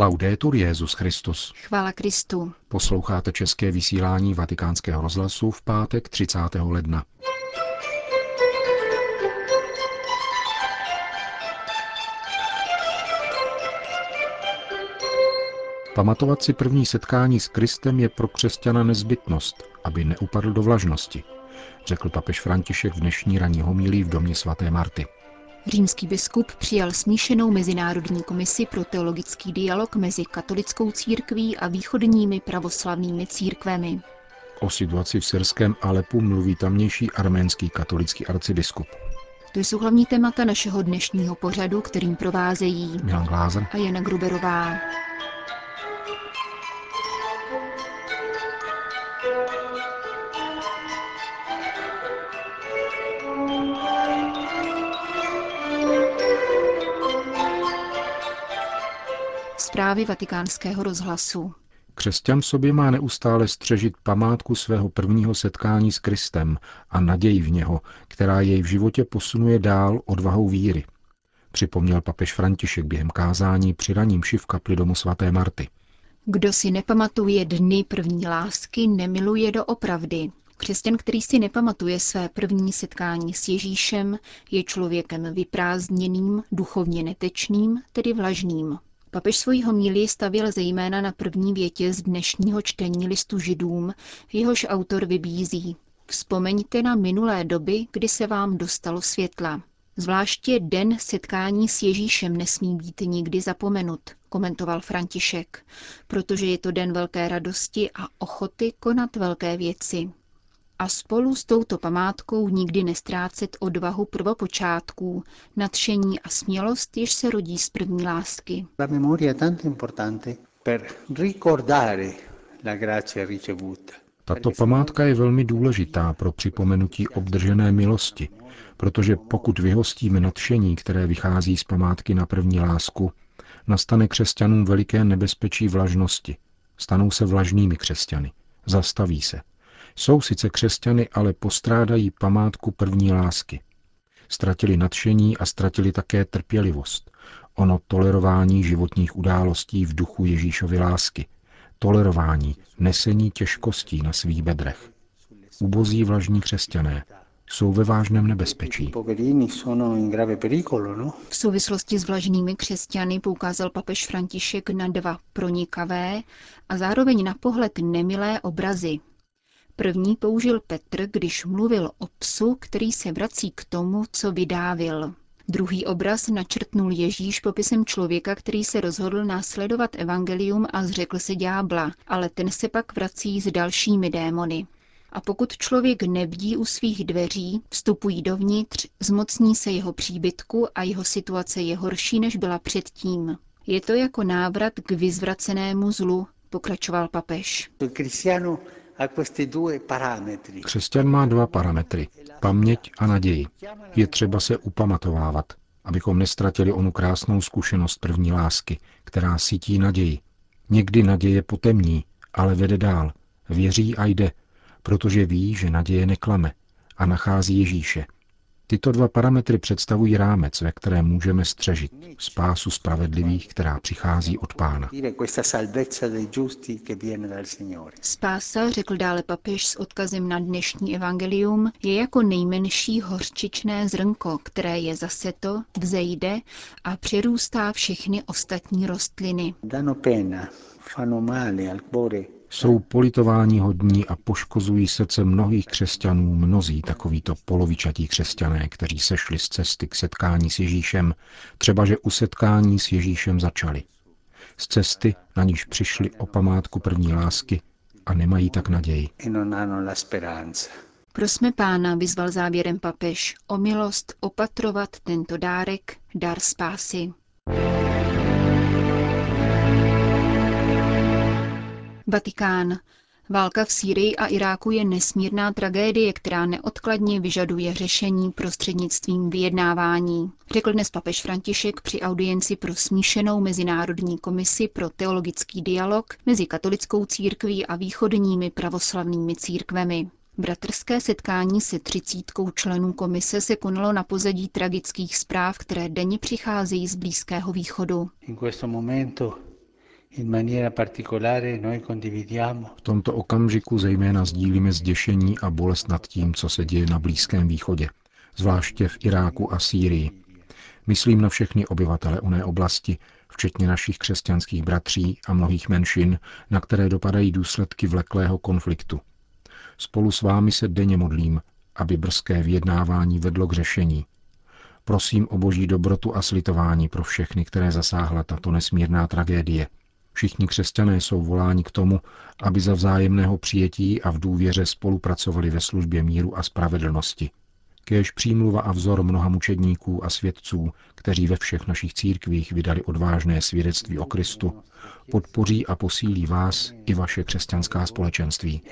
Laudetur Jezus Christus. Chvála Kristu. Posloucháte české vysílání Vatikánského rozhlasu v pátek 30. ledna. Pamatovat si první setkání s Kristem je pro křesťana nezbytnost, aby neupadl do vlažnosti, řekl papež František v dnešní ranní homílí v domě svaté Marty. Římský biskup přijal smíšenou mezinárodní komisi pro teologický dialog mezi katolickou církví a východními pravoslavnými církvemi. O situaci v syrském Alepu mluví tamnější arménský katolický arcibiskup. To jsou hlavní témata našeho dnešního pořadu, kterým provázejí Milan Glázer a Jana Gruberová. Zprávy vatikánského rozhlasu. Křesťan v sobě má neustále střežit památku svého prvního setkání s Kristem a naději v něho, která jej v životě posunuje dál odvahou víry. Připomněl papež František během kázání při raním v kapli domu svaté Marty. Kdo si nepamatuje dny první lásky, nemiluje do opravdy. Křesťan, který si nepamatuje své první setkání s Ježíšem, je člověkem vyprázdněným, duchovně netečným, tedy vlažným. Papež svojí homílii stavil zejména na první větě z dnešního čtení listu židům, jehož autor vybízí. Vzpomeňte na minulé doby, kdy se vám dostalo světla. Zvláště den setkání s Ježíšem nesmí být nikdy zapomenut, komentoval František, protože je to den velké radosti a ochoty konat velké věci a spolu s touto památkou nikdy nestrácet odvahu prvopočátků, nadšení a smělost, jež se rodí z první lásky. La memoria è tanto importante per ricordare la grazia ricevuta. Tato památka je velmi důležitá pro připomenutí obdržené milosti, protože pokud vyhostíme nadšení, které vychází z památky na první lásku, nastane křesťanům veliké nebezpečí vlažnosti. Stanou se vlažnými křesťany. Zastaví se. Jsou sice křesťany, ale postrádají památku první lásky. Ztratili nadšení a ztratili také trpělivost. Ono tolerování životních událostí v duchu Ježíšovy lásky. Tolerování, nesení těžkostí na svých bedrech. Ubozí vlažní křesťané, jsou ve vážném nebezpečí. No? V souvislosti s vlažnými křesťany poukázal papež František na dva pronikavé a zároveň na pohled nemilé obrazy, První použil Petr, když mluvil o psu, který se vrací k tomu, co vydávil. Druhý obraz načrtnul Ježíš popisem člověka, který se rozhodl následovat evangelium a zřekl se ďábla, ale ten se pak vrací s dalšími démony. A pokud člověk nebdí u svých dveří, vstupují dovnitř, zmocní se jeho příbytku a jeho situace je horší, než byla předtím. Je to jako návrat k vyzvracenému zlu, pokračoval papež. Křesťan má dva parametry. Paměť a naději. Je třeba se upamatovávat, abychom nestratili onu krásnou zkušenost první lásky, která sítí naději. Někdy naděje potemní, ale vede dál. Věří a jde, protože ví, že naděje neklame a nachází Ježíše, Tyto dva parametry představují rámec, ve kterém můžeme střežit spásu spravedlivých, která přichází od Pána. Spása, řekl dále papež s odkazem na dnešní evangelium, je jako nejmenší hořčičné zrnko, které je zaseto, vzejde a přerůstá všechny ostatní rostliny. Jsou politování hodní a poškozují srdce mnohých křesťanů, mnozí takovýto polovičatí křesťané, kteří sešli z cesty k setkání s Ježíšem, třeba že u setkání s Ježíšem začali. Z cesty, na níž přišli o památku první lásky a nemají tak naději. E Prosme pána, vyzval závěrem papež, o milost opatrovat tento dárek, dar spásy. Vatikán. Válka v Sýrii a Iráku je nesmírná tragédie, která neodkladně vyžaduje řešení prostřednictvím vyjednávání, řekl dnes papež František při audienci pro smíšenou mezinárodní komisi pro teologický dialog mezi katolickou církví a východními pravoslavnými církvemi. Bratrské setkání se třicítkou členů komise se konalo na pozadí tragických zpráv, které denně přicházejí z Blízkého východu. V tomto okamžiku zejména sdílíme zděšení a bolest nad tím, co se děje na Blízkém východě, zvláště v Iráku a Sýrii. Myslím na všechny obyvatele oné oblasti, včetně našich křesťanských bratří a mnohých menšin, na které dopadají důsledky vleklého konfliktu. Spolu s vámi se denně modlím, aby brzké vyjednávání vedlo k řešení. Prosím o boží dobrotu a slitování pro všechny, které zasáhla tato nesmírná tragédie. Všichni křesťané jsou voláni k tomu, aby za vzájemného přijetí a v důvěře spolupracovali ve službě míru a spravedlnosti. Kéž přímluva a vzor mnoha mučedníků a svědců, kteří ve všech našich církvích vydali odvážné svědectví o Kristu, podpoří a posílí vás i vaše křesťanská společenství.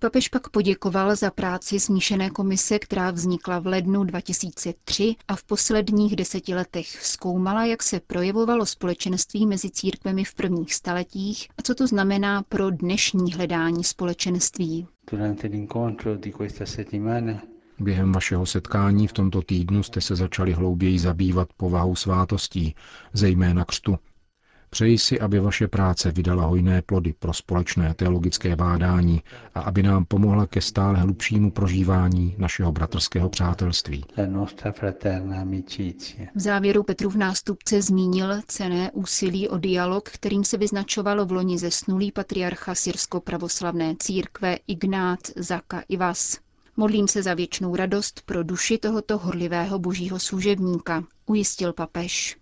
Papež pak poděkoval za práci smíšené komise, která vznikla v lednu 2003 a v posledních deseti letech zkoumala, jak se projevovalo společenství mezi církvemi v prvních staletích a co to znamená pro dnešní hledání společenství. Během vašeho setkání v tomto týdnu jste se začali hlouběji zabývat povahou svátostí, zejména křtu. Přeji si, aby vaše práce vydala hojné plody pro společné teologické bádání a aby nám pomohla ke stále hlubšímu prožívání našeho bratrského přátelství. V závěru Petrův nástupce zmínil cené úsilí o dialog, kterým se vyznačovalo v loni zesnulý patriarcha syrsko-pravoslavné církve Ignác Zaka Ivas. Modlím se za věčnou radost pro duši tohoto horlivého božího služebníka, ujistil papež.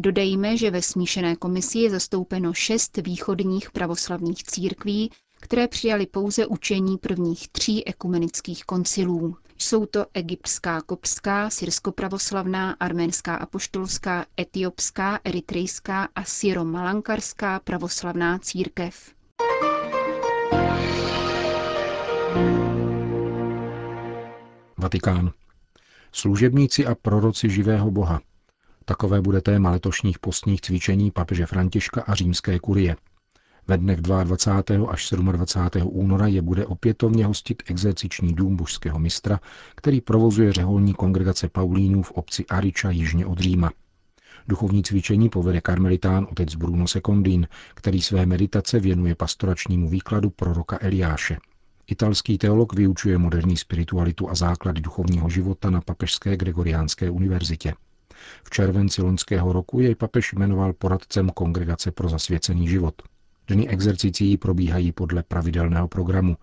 Dodejme, že ve smíšené komisi je zastoupeno šest východních pravoslavných církví, které přijali pouze učení prvních tří ekumenických koncilů. Jsou to egyptská kopská, syrsko-pravoslavná, arménská apoštolská, etiopská, eritrejská a syro-malankarská pravoslavná církev. Vatikán. Služebníci a proroci živého Boha. Takové bude téma letošních postních cvičení papeže Františka a římské kurie. Ve dnech 22. až 27. února je bude opětovně hostit exerciční dům božského mistra, který provozuje řeholní kongregace Paulínů v obci Ariča jižně od Říma. Duchovní cvičení povede karmelitán otec Bruno Sekondín, který své meditace věnuje pastoračnímu výkladu proroka Eliáše. Italský teolog vyučuje moderní spiritualitu a základy duchovního života na Papežské Gregoriánské univerzitě. V červenci loňského roku jej papež jmenoval poradcem Kongregace pro zasvěcený život. Dny exercicí probíhají podle pravidelného programu.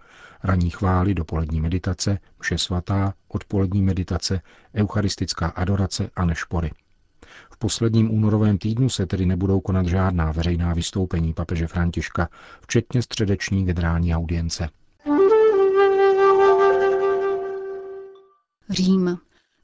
Ranní chvály, dopolední meditace, vše svatá, odpolední meditace, eucharistická adorace a nešpory. V posledním únorovém týdnu se tedy nebudou konat žádná veřejná vystoupení papeže Františka, včetně středeční generální audience. Řím.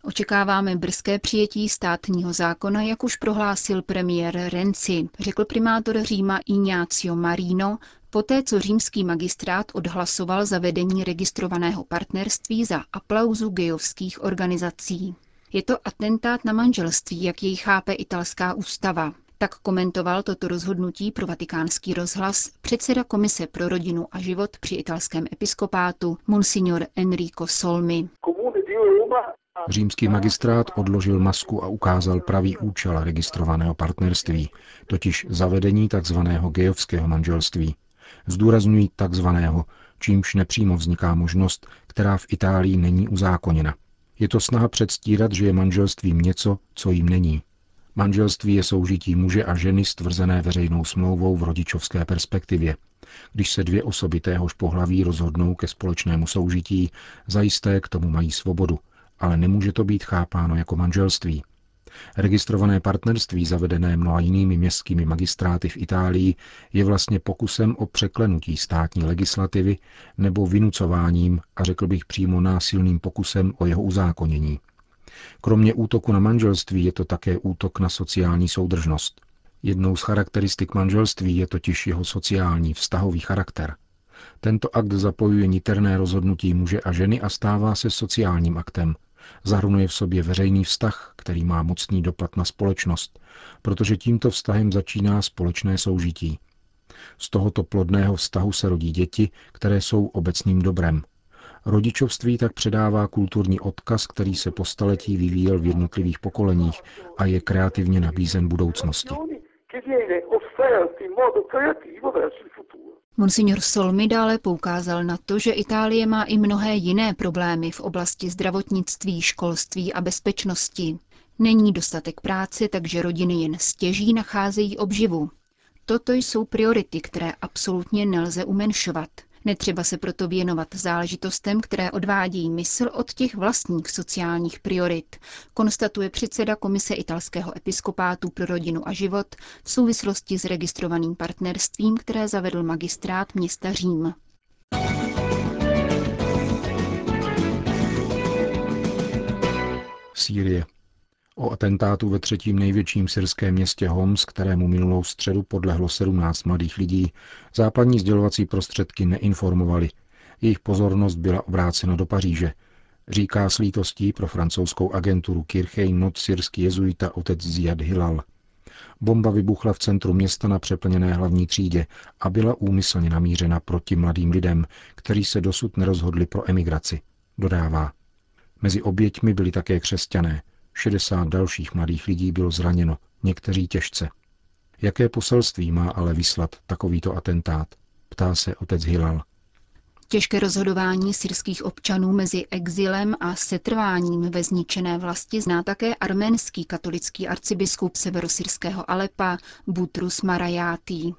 Očekáváme brzké přijetí státního zákona, jak už prohlásil premiér Renzi, řekl primátor Říma Ignacio Marino, poté co římský magistrát odhlasoval zavedení registrovaného partnerství za aplauzu gejovských organizací. Je to atentát na manželství, jak jej chápe italská ústava. Tak komentoval toto rozhodnutí pro vatikánský rozhlas předseda Komise pro rodinu a život při italském episkopátu Monsignor Enrico Solmi. Římský magistrát odložil masku a ukázal pravý účel registrovaného partnerství, totiž zavedení tzv. gejovského manželství. Zdůrazňují takzvaného, čímž nepřímo vzniká možnost, která v Itálii není uzákoněna. Je to snaha předstírat, že je manželstvím něco, co jim není. Manželství je soužití muže a ženy stvrzené veřejnou smlouvou v rodičovské perspektivě. Když se dvě osoby téhož pohlaví rozhodnou ke společnému soužití, zajisté k tomu mají svobodu, ale nemůže to být chápáno jako manželství. Registrované partnerství, zavedené mnoha jinými městskými magistráty v Itálii, je vlastně pokusem o překlenutí státní legislativy nebo vynucováním a řekl bych přímo násilným pokusem o jeho uzákonění. Kromě útoku na manželství je to také útok na sociální soudržnost. Jednou z charakteristik manželství je totiž jeho sociální, vztahový charakter. Tento akt zapojuje niterné rozhodnutí muže a ženy a stává se sociálním aktem, Zahrnuje v sobě veřejný vztah, který má mocný dopad na společnost, protože tímto vztahem začíná společné soužití. Z tohoto plodného vztahu se rodí děti, které jsou obecným dobrem. Rodičovství tak předává kulturní odkaz, který se po staletí vyvíjel v jednotlivých pokoleních a je kreativně nabízen budoucnosti. Monsignor Solmi dále poukázal na to, že Itálie má i mnohé jiné problémy v oblasti zdravotnictví, školství a bezpečnosti. Není dostatek práce, takže rodiny jen stěží nacházejí obživu. Toto jsou priority, které absolutně nelze umenšovat. Netřeba se proto věnovat záležitostem, které odvádějí mysl od těch vlastních sociálních priorit, konstatuje předseda Komise italského episkopátu pro rodinu a život v souvislosti s registrovaným partnerstvím, které zavedl magistrát města Řím. Sýrie. O atentátu ve třetím největším syrském městě Homs, kterému minulou středu podlehlo 17 mladých lidí, západní sdělovací prostředky neinformovali. Jejich pozornost byla obrácena do Paříže, říká s lítostí pro francouzskou agenturu Kirchej not syrský jezuita otec Ziad Hilal. Bomba vybuchla v centru města na přeplněné hlavní třídě a byla úmyslně namířena proti mladým lidem, kteří se dosud nerozhodli pro emigraci, dodává. Mezi oběťmi byli také křesťané, 60 dalších mladých lidí bylo zraněno, někteří těžce. Jaké poselství má ale vyslat takovýto atentát? Ptá se otec Hilal. Těžké rozhodování syrských občanů mezi exilem a setrváním ve zničené vlasti zná také arménský katolický arcibiskup severosyrského Alepa Butrus Marajátý.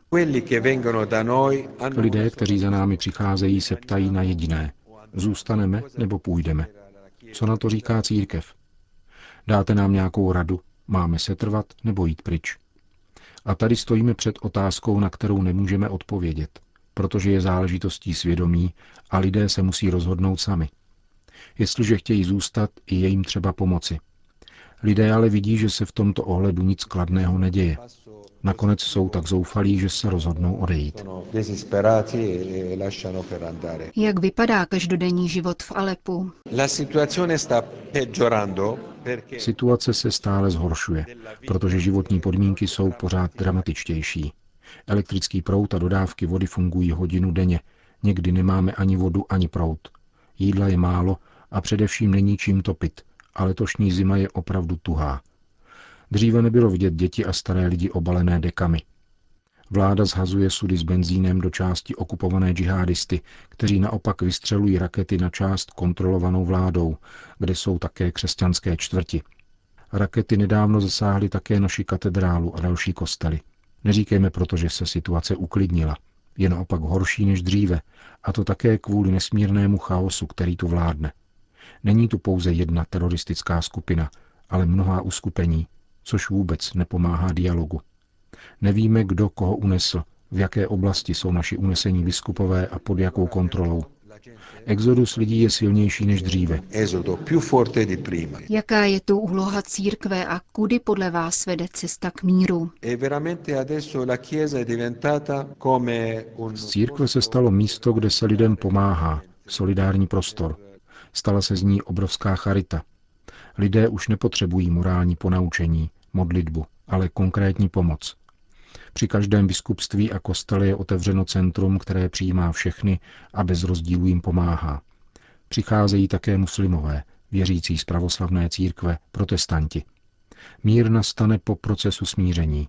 Lidé, kteří za námi přicházejí, se ptají na jediné. Zůstaneme nebo půjdeme? Co na to říká církev? Dáte nám nějakou radu? Máme se trvat nebo jít pryč? A tady stojíme před otázkou, na kterou nemůžeme odpovědět, protože je záležitostí svědomí a lidé se musí rozhodnout sami. Jestliže chtějí zůstat, je jim třeba pomoci. Lidé ale vidí, že se v tomto ohledu nic kladného neděje. Nakonec jsou tak zoufalí, že se rozhodnou odejít. Jak vypadá každodenní život v Alepu? Situace se stále zhoršuje, protože životní podmínky jsou pořád dramatičtější. Elektrický prout a dodávky vody fungují hodinu denně. Někdy nemáme ani vodu, ani prout. Jídla je málo a především není čím topit, a letošní zima je opravdu tuhá. Dříve nebylo vidět děti a staré lidi obalené dekami. Vláda zhazuje sudy s benzínem do části okupované džihadisty, kteří naopak vystřelují rakety na část kontrolovanou vládou, kde jsou také křesťanské čtvrti. Rakety nedávno zasáhly také naši katedrálu a další kostely. Neříkejme proto, že se situace uklidnila. Je naopak horší než dříve, a to také kvůli nesmírnému chaosu, který tu vládne. Není tu pouze jedna teroristická skupina, ale mnohá uskupení, což vůbec nepomáhá dialogu. Nevíme, kdo koho unesl, v jaké oblasti jsou naši unesení biskupové a pod jakou kontrolou. Exodus lidí je silnější než dříve. Jaká je tu úloha církve a kudy podle vás vede cesta k míru? Z církve se stalo místo, kde se lidem pomáhá, solidární prostor. Stala se z ní obrovská charita. Lidé už nepotřebují morální ponaučení, modlitbu, ale konkrétní pomoc. Při každém biskupství a kostele je otevřeno centrum, které přijímá všechny a bez rozdílu jim pomáhá. Přicházejí také muslimové, věřící z pravoslavné církve, protestanti. Mír nastane po procesu smíření.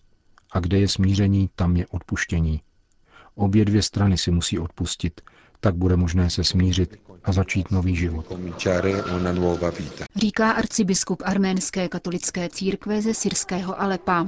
A kde je smíření, tam je odpuštění. Obě dvě strany si musí odpustit, tak bude možné se smířit a začít nový život. Říká arcibiskup arménské katolické církve ze syrského Alepa.